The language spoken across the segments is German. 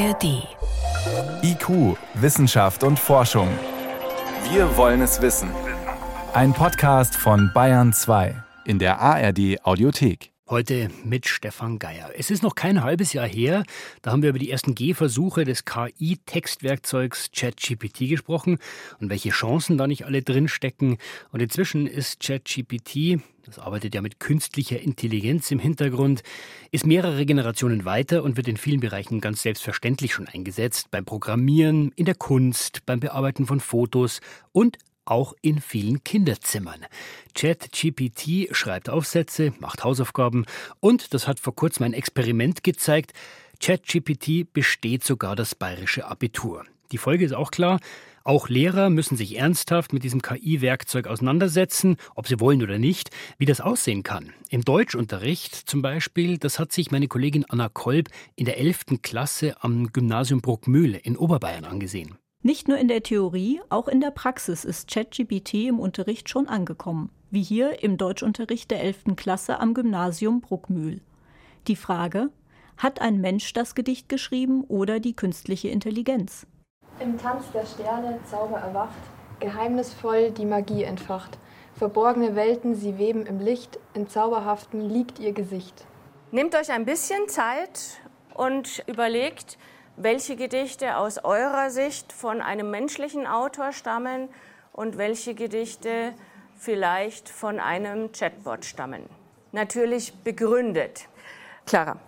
ARD. IQ, Wissenschaft und Forschung. Wir wollen es wissen. Ein Podcast von Bayern 2 in der ARD Audiothek. Heute mit Stefan Geier. Es ist noch kein halbes Jahr her, da haben wir über die ersten Gehversuche des KI-Textwerkzeugs ChatGPT gesprochen und welche Chancen da nicht alle drinstecken. Und inzwischen ist ChatGPT, das arbeitet ja mit künstlicher Intelligenz im Hintergrund, ist mehrere Generationen weiter und wird in vielen Bereichen ganz selbstverständlich schon eingesetzt. Beim Programmieren, in der Kunst, beim Bearbeiten von Fotos und auch in vielen Kinderzimmern. ChatGPT schreibt Aufsätze, macht Hausaufgaben und, das hat vor kurzem ein Experiment gezeigt, ChatGPT besteht sogar das bayerische Abitur. Die Folge ist auch klar, auch Lehrer müssen sich ernsthaft mit diesem KI-Werkzeug auseinandersetzen, ob sie wollen oder nicht, wie das aussehen kann. Im Deutschunterricht zum Beispiel, das hat sich meine Kollegin Anna Kolb in der 11. Klasse am Gymnasium Bruckmühle in Oberbayern angesehen. Nicht nur in der Theorie, auch in der Praxis ist ChatGPT im Unterricht schon angekommen, wie hier im Deutschunterricht der 11. Klasse am Gymnasium Bruckmühl. Die Frage, hat ein Mensch das Gedicht geschrieben oder die künstliche Intelligenz? Im Tanz der Sterne Zauber erwacht, geheimnisvoll die Magie entfacht. Verborgene Welten, sie weben im Licht, in Zauberhaften liegt ihr Gesicht. Nehmt euch ein bisschen Zeit und überlegt, welche Gedichte aus eurer Sicht von einem menschlichen Autor stammen und welche Gedichte vielleicht von einem Chatbot stammen. Natürlich begründet. Clara.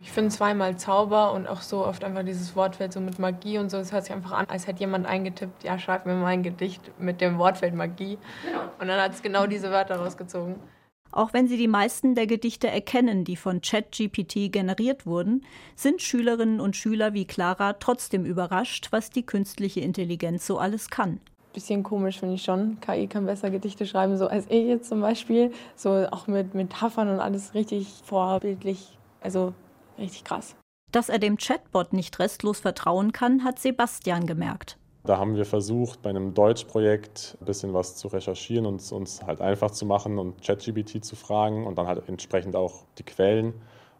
Ich finde zweimal Zauber und auch so oft einfach dieses Wortfeld so mit Magie und so. Es hört sich einfach an, als hätte jemand eingetippt, ja, schreib mir mal ein Gedicht mit dem Wortfeld Magie. Genau. Und dann hat es genau diese Wörter rausgezogen. Auch wenn sie die meisten der Gedichte erkennen, die von ChatGPT generiert wurden, sind Schülerinnen und Schüler wie Clara trotzdem überrascht, was die künstliche Intelligenz so alles kann. Bisschen komisch finde ich schon. KI kann besser Gedichte schreiben, so als ich jetzt zum Beispiel. So auch mit Metaphern und alles richtig vorbildlich. Also richtig krass. Dass er dem Chatbot nicht restlos vertrauen kann, hat Sebastian gemerkt. Da haben wir versucht, bei einem Deutschprojekt ein bisschen was zu recherchieren und uns halt einfach zu machen und ChatGPT zu fragen und dann halt entsprechend auch die Quellen.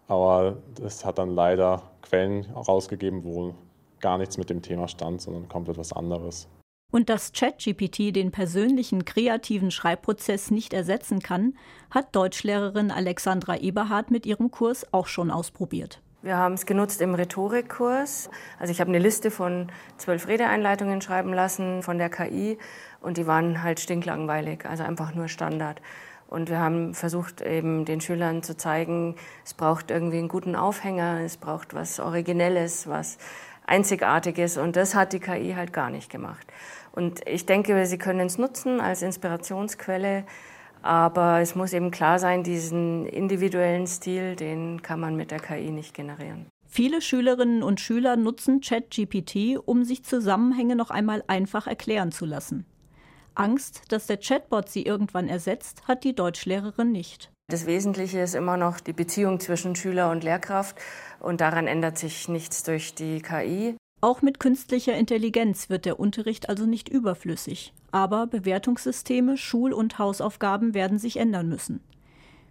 Aber es hat dann leider Quellen rausgegeben, wo gar nichts mit dem Thema stand, sondern komplett was anderes. Und dass ChatGPT den persönlichen kreativen Schreibprozess nicht ersetzen kann, hat Deutschlehrerin Alexandra Eberhardt mit ihrem Kurs auch schon ausprobiert. Wir haben es genutzt im Rhetorikkurs. Also ich habe eine Liste von zwölf Redeeinleitungen schreiben lassen von der KI und die waren halt stinklangweilig, also einfach nur Standard. Und wir haben versucht, eben den Schülern zu zeigen, es braucht irgendwie einen guten Aufhänger, es braucht was Originelles, was Einzigartiges. Und das hat die KI halt gar nicht gemacht. Und ich denke, sie können es nutzen als Inspirationsquelle aber es muss eben klar sein, diesen individuellen Stil, den kann man mit der KI nicht generieren. Viele Schülerinnen und Schüler nutzen ChatGPT, um sich Zusammenhänge noch einmal einfach erklären zu lassen. Angst, dass der Chatbot sie irgendwann ersetzt, hat die Deutschlehrerin nicht. Das Wesentliche ist immer noch die Beziehung zwischen Schüler und Lehrkraft und daran ändert sich nichts durch die KI. Auch mit künstlicher Intelligenz wird der Unterricht also nicht überflüssig. Aber Bewertungssysteme, Schul- und Hausaufgaben werden sich ändern müssen.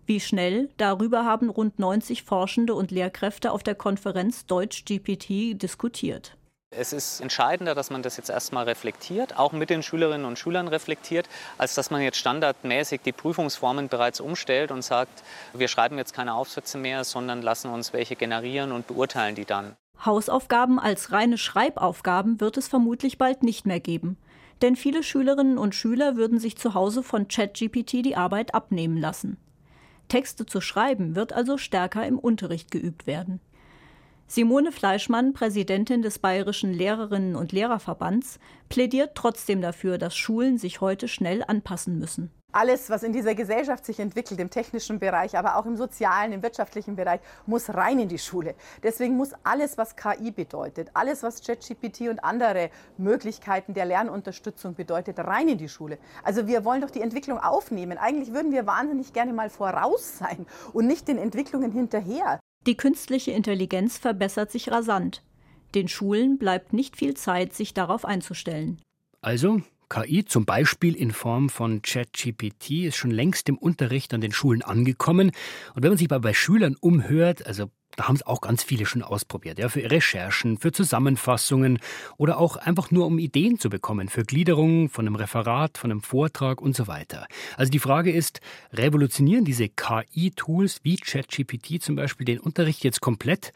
Wie schnell? Darüber haben rund 90 Forschende und Lehrkräfte auf der Konferenz Deutsch GPT diskutiert. Es ist entscheidender, dass man das jetzt erstmal reflektiert, auch mit den Schülerinnen und Schülern reflektiert, als dass man jetzt standardmäßig die Prüfungsformen bereits umstellt und sagt, wir schreiben jetzt keine Aufsätze mehr, sondern lassen uns welche generieren und beurteilen die dann. Hausaufgaben als reine Schreibaufgaben wird es vermutlich bald nicht mehr geben. Denn viele Schülerinnen und Schüler würden sich zu Hause von ChatGPT die Arbeit abnehmen lassen. Texte zu schreiben wird also stärker im Unterricht geübt werden. Simone Fleischmann, Präsidentin des Bayerischen Lehrerinnen und Lehrerverbands, plädiert trotzdem dafür, dass Schulen sich heute schnell anpassen müssen alles, was in dieser Gesellschaft sich entwickelt, im technischen Bereich, aber auch im sozialen, im wirtschaftlichen Bereich, muss rein in die Schule. Deswegen muss alles, was KI bedeutet, alles, was ChatGPT und andere Möglichkeiten der Lernunterstützung bedeutet, rein in die Schule. Also wir wollen doch die Entwicklung aufnehmen. Eigentlich würden wir wahnsinnig gerne mal voraus sein und nicht den Entwicklungen hinterher. Die künstliche Intelligenz verbessert sich rasant. Den Schulen bleibt nicht viel Zeit, sich darauf einzustellen. Also, KI, zum Beispiel in Form von ChatGPT, ist schon längst im Unterricht an den Schulen angekommen. Und wenn man sich mal bei Schülern umhört, also Da haben es auch ganz viele schon ausprobiert, ja, für Recherchen, für Zusammenfassungen oder auch einfach nur um Ideen zu bekommen, für Gliederungen von einem Referat, von einem Vortrag und so weiter. Also die Frage ist, revolutionieren diese KI-Tools wie ChatGPT zum Beispiel den Unterricht jetzt komplett?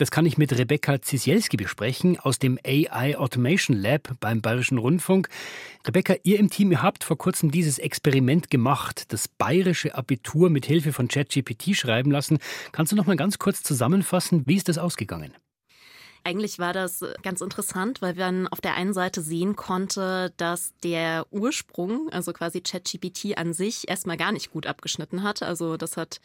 Das kann ich mit Rebecca Zisielski besprechen aus dem AI Automation Lab beim Bayerischen Rundfunk. Rebecca, ihr im Team, ihr habt vor kurzem dieses Experiment gemacht, das bayerische Abitur mit Hilfe von ChatGPT schreiben lassen. Kannst du noch mal ganz kurz zusammenfassen, wie ist das ausgegangen? Eigentlich war das ganz interessant, weil man auf der einen Seite sehen konnte, dass der Ursprung, also quasi ChatGPT an sich, erstmal gar nicht gut abgeschnitten hat. Also das hat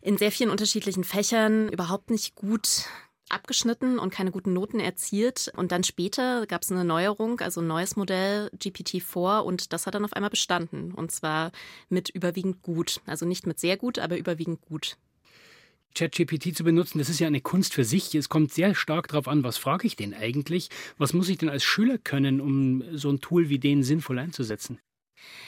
in sehr vielen unterschiedlichen Fächern überhaupt nicht gut abgeschnitten und keine guten Noten erzielt. Und dann später gab es eine Neuerung, also ein neues Modell GPT-4 und das hat dann auf einmal bestanden. Und zwar mit überwiegend gut. Also nicht mit sehr gut, aber überwiegend gut. ChatGPT zu benutzen, das ist ja eine Kunst für sich. Es kommt sehr stark darauf an, was frage ich denn eigentlich? Was muss ich denn als Schüler können, um so ein Tool wie den sinnvoll einzusetzen?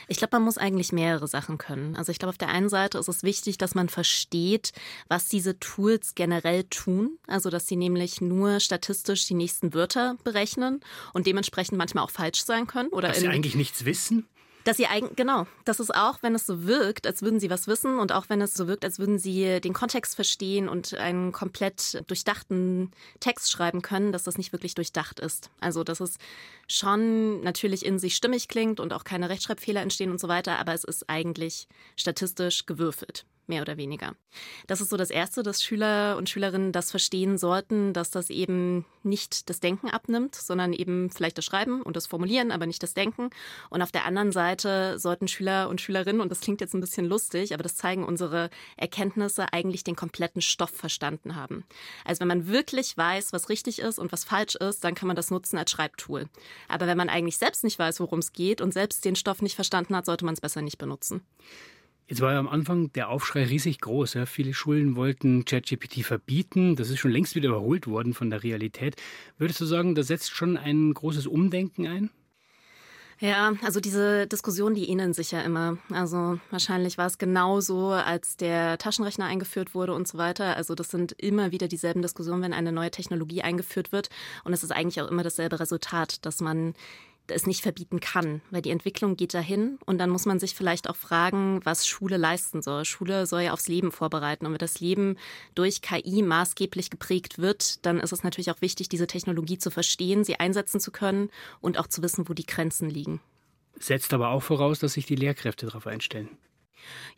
Ich glaube, man muss eigentlich mehrere Sachen können. Also ich glaube, auf der einen Seite ist es wichtig, dass man versteht, was diese Tools generell tun. Also dass sie nämlich nur statistisch die nächsten Wörter berechnen und dementsprechend manchmal auch falsch sein können. Oder dass sie eigentlich nichts wissen? Dass sie eigentlich, genau, das ist auch, wenn es so wirkt, als würden sie was wissen und auch wenn es so wirkt, als würden sie den Kontext verstehen und einen komplett durchdachten Text schreiben können, dass das nicht wirklich durchdacht ist. Also, dass es schon natürlich in sich stimmig klingt und auch keine Rechtschreibfehler entstehen und so weiter, aber es ist eigentlich statistisch gewürfelt mehr oder weniger. Das ist so das Erste, dass Schüler und Schülerinnen das verstehen sollten, dass das eben nicht das Denken abnimmt, sondern eben vielleicht das Schreiben und das Formulieren, aber nicht das Denken. Und auf der anderen Seite sollten Schüler und Schülerinnen, und das klingt jetzt ein bisschen lustig, aber das zeigen unsere Erkenntnisse, eigentlich den kompletten Stoff verstanden haben. Also wenn man wirklich weiß, was richtig ist und was falsch ist, dann kann man das nutzen als Schreibtool. Aber wenn man eigentlich selbst nicht weiß, worum es geht und selbst den Stoff nicht verstanden hat, sollte man es besser nicht benutzen. Jetzt war ja am Anfang der Aufschrei riesig groß. Ja. Viele Schulen wollten ChatGPT verbieten. Das ist schon längst wieder überholt worden von der Realität. Würdest du sagen, da setzt schon ein großes Umdenken ein? Ja, also diese Diskussion, die ähneln sich ja immer. Also wahrscheinlich war es genauso, als der Taschenrechner eingeführt wurde und so weiter. Also das sind immer wieder dieselben Diskussionen, wenn eine neue Technologie eingeführt wird. Und es ist eigentlich auch immer dasselbe Resultat, dass man es nicht verbieten kann, weil die Entwicklung geht dahin und dann muss man sich vielleicht auch fragen, was Schule leisten soll. Schule soll ja aufs Leben vorbereiten und wenn das Leben durch KI maßgeblich geprägt wird, dann ist es natürlich auch wichtig, diese Technologie zu verstehen, sie einsetzen zu können und auch zu wissen, wo die Grenzen liegen. Setzt aber auch voraus, dass sich die Lehrkräfte darauf einstellen.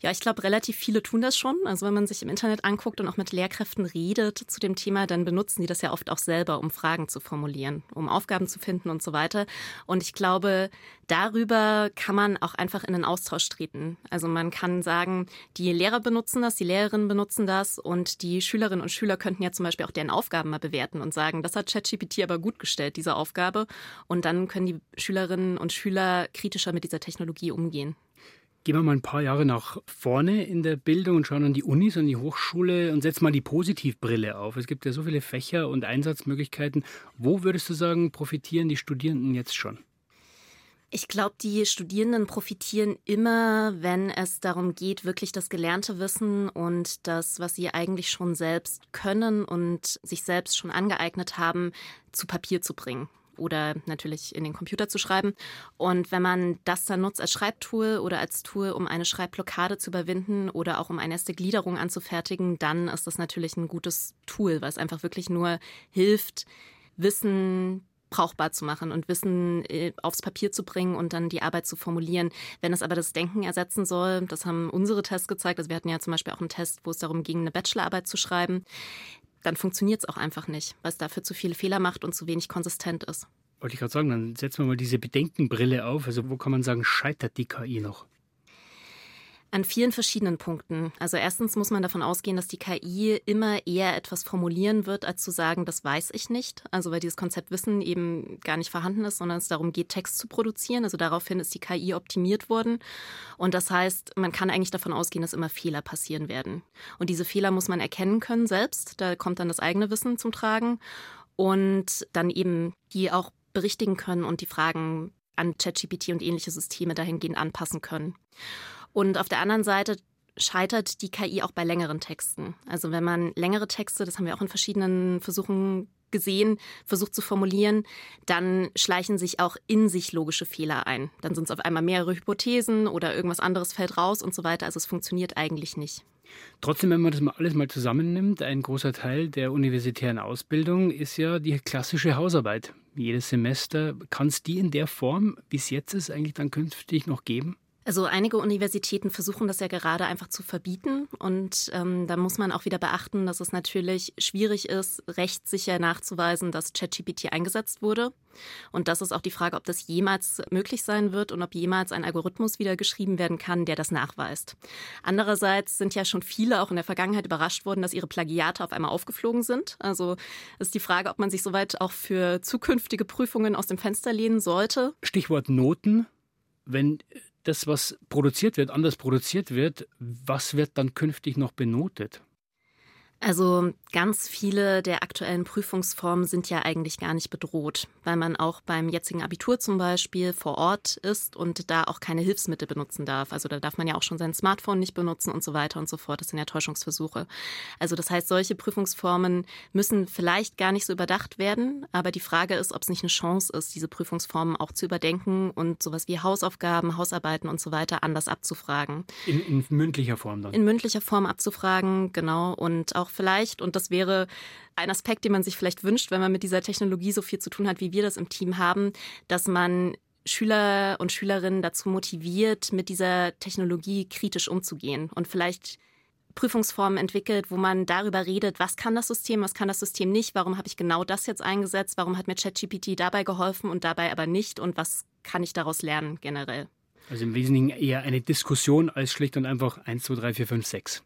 Ja, ich glaube, relativ viele tun das schon. Also wenn man sich im Internet anguckt und auch mit Lehrkräften redet zu dem Thema, dann benutzen die das ja oft auch selber, um Fragen zu formulieren, um Aufgaben zu finden und so weiter. Und ich glaube, darüber kann man auch einfach in den Austausch treten. Also man kann sagen, die Lehrer benutzen das, die Lehrerinnen benutzen das und die Schülerinnen und Schüler könnten ja zum Beispiel auch deren Aufgaben mal bewerten und sagen, das hat ChatGPT aber gut gestellt, diese Aufgabe. Und dann können die Schülerinnen und Schüler kritischer mit dieser Technologie umgehen. Gehen wir mal ein paar Jahre nach vorne in der Bildung und schauen an die Unis, an die Hochschule und setzen mal die Positivbrille auf. Es gibt ja so viele Fächer und Einsatzmöglichkeiten. Wo würdest du sagen, profitieren die Studierenden jetzt schon? Ich glaube, die Studierenden profitieren immer, wenn es darum geht, wirklich das gelernte Wissen und das, was sie eigentlich schon selbst können und sich selbst schon angeeignet haben, zu Papier zu bringen oder natürlich in den Computer zu schreiben. Und wenn man das dann nutzt als Schreibtool oder als Tool, um eine Schreibblockade zu überwinden oder auch um eine erste Gliederung anzufertigen, dann ist das natürlich ein gutes Tool, weil es einfach wirklich nur hilft, Wissen brauchbar zu machen und Wissen äh, aufs Papier zu bringen und dann die Arbeit zu formulieren. Wenn es aber das Denken ersetzen soll, das haben unsere Tests gezeigt, also wir hatten ja zum Beispiel auch einen Test, wo es darum ging, eine Bachelorarbeit zu schreiben, dann funktioniert es auch einfach nicht, weil es dafür zu viele Fehler macht und zu wenig konsistent ist. Wollte ich gerade sagen, dann setzen wir mal diese Bedenkenbrille auf. Also wo kann man sagen, scheitert die KI noch? An vielen verschiedenen Punkten. Also erstens muss man davon ausgehen, dass die KI immer eher etwas formulieren wird, als zu sagen, das weiß ich nicht. Also weil dieses Konzept Wissen eben gar nicht vorhanden ist, sondern es darum geht, Text zu produzieren. Also daraufhin ist die KI optimiert worden. Und das heißt, man kann eigentlich davon ausgehen, dass immer Fehler passieren werden. Und diese Fehler muss man erkennen können selbst. Da kommt dann das eigene Wissen zum Tragen. Und dann eben die auch berichtigen können und die Fragen an ChatGPT und ähnliche Systeme dahingehend anpassen können. Und auf der anderen Seite scheitert die KI auch bei längeren Texten. Also wenn man längere Texte, das haben wir auch in verschiedenen Versuchen gesehen, versucht zu formulieren, dann schleichen sich auch in sich logische Fehler ein. Dann sind es auf einmal mehrere Hypothesen oder irgendwas anderes fällt raus und so weiter. Also es funktioniert eigentlich nicht. Trotzdem, wenn man das mal alles mal zusammennimmt, ein großer Teil der universitären Ausbildung ist ja die klassische Hausarbeit. Jedes Semester. Kann es die in der Form, wie es jetzt ist, eigentlich dann künftig noch geben? Also einige Universitäten versuchen das ja gerade einfach zu verbieten. Und ähm, da muss man auch wieder beachten, dass es natürlich schwierig ist, rechtssicher nachzuweisen, dass ChatGPT eingesetzt wurde. Und das ist auch die Frage, ob das jemals möglich sein wird und ob jemals ein Algorithmus wieder geschrieben werden kann, der das nachweist. Andererseits sind ja schon viele auch in der Vergangenheit überrascht worden, dass ihre Plagiate auf einmal aufgeflogen sind. Also ist die Frage, ob man sich soweit auch für zukünftige Prüfungen aus dem Fenster lehnen sollte. Stichwort Noten. Wenn das, was produziert wird, anders produziert wird, was wird dann künftig noch benotet? Also ganz viele der aktuellen Prüfungsformen sind ja eigentlich gar nicht bedroht, weil man auch beim jetzigen Abitur zum Beispiel vor Ort ist und da auch keine Hilfsmittel benutzen darf. Also da darf man ja auch schon sein Smartphone nicht benutzen und so weiter und so fort. Das sind ja Täuschungsversuche. Also das heißt, solche Prüfungsformen müssen vielleicht gar nicht so überdacht werden, aber die Frage ist, ob es nicht eine Chance ist, diese Prüfungsformen auch zu überdenken und sowas wie Hausaufgaben, Hausarbeiten und so weiter anders abzufragen. In, in mündlicher Form dann? In mündlicher Form abzufragen, genau. Und auch vielleicht, und das wäre ein Aspekt, den man sich vielleicht wünscht, wenn man mit dieser Technologie so viel zu tun hat, wie wir das im Team haben, dass man Schüler und Schülerinnen dazu motiviert, mit dieser Technologie kritisch umzugehen und vielleicht Prüfungsformen entwickelt, wo man darüber redet, was kann das System, was kann das System nicht, warum habe ich genau das jetzt eingesetzt, warum hat mir ChatGPT dabei geholfen und dabei aber nicht und was kann ich daraus lernen generell. Also im Wesentlichen eher eine Diskussion als schlicht und einfach 1, 2, 3, 4, 5, 6.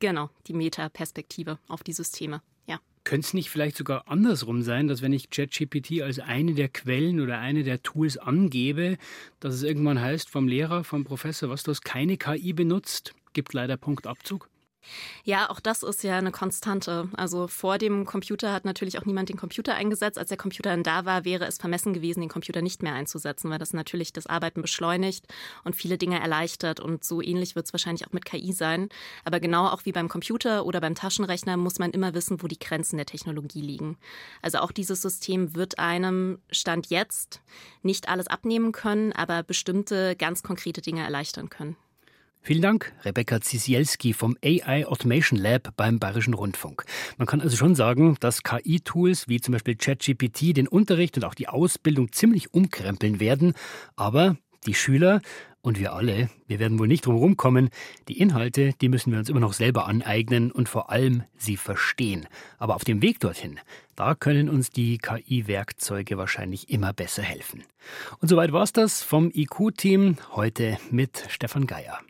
Genau, die Meta-Perspektive auf die Systeme. Ja. Könnte es nicht vielleicht sogar andersrum sein, dass wenn ich ChatGPT als eine der Quellen oder eine der Tools angebe, dass es irgendwann heißt vom Lehrer, vom Professor, was du hast keine KI benutzt, gibt leider Punktabzug? Ja, auch das ist ja eine Konstante. Also vor dem Computer hat natürlich auch niemand den Computer eingesetzt. Als der Computer dann da war, wäre es vermessen gewesen, den Computer nicht mehr einzusetzen, weil das natürlich das Arbeiten beschleunigt und viele Dinge erleichtert. Und so ähnlich wird es wahrscheinlich auch mit KI sein. Aber genau auch wie beim Computer oder beim Taschenrechner muss man immer wissen, wo die Grenzen der Technologie liegen. Also auch dieses System wird einem Stand jetzt nicht alles abnehmen können, aber bestimmte ganz konkrete Dinge erleichtern können. Vielen Dank, Rebecca Zisielski vom AI Automation Lab beim Bayerischen Rundfunk. Man kann also schon sagen, dass KI-Tools wie zum Beispiel ChatGPT den Unterricht und auch die Ausbildung ziemlich umkrempeln werden. Aber die Schüler und wir alle, wir werden wohl nicht drum rumkommen. Die Inhalte, die müssen wir uns immer noch selber aneignen und vor allem sie verstehen. Aber auf dem Weg dorthin, da können uns die KI-Werkzeuge wahrscheinlich immer besser helfen. Und soweit war's das vom IQ-Team heute mit Stefan Geier.